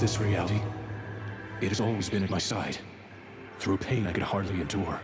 this reality, it has always been at my side, through pain I could hardly endure.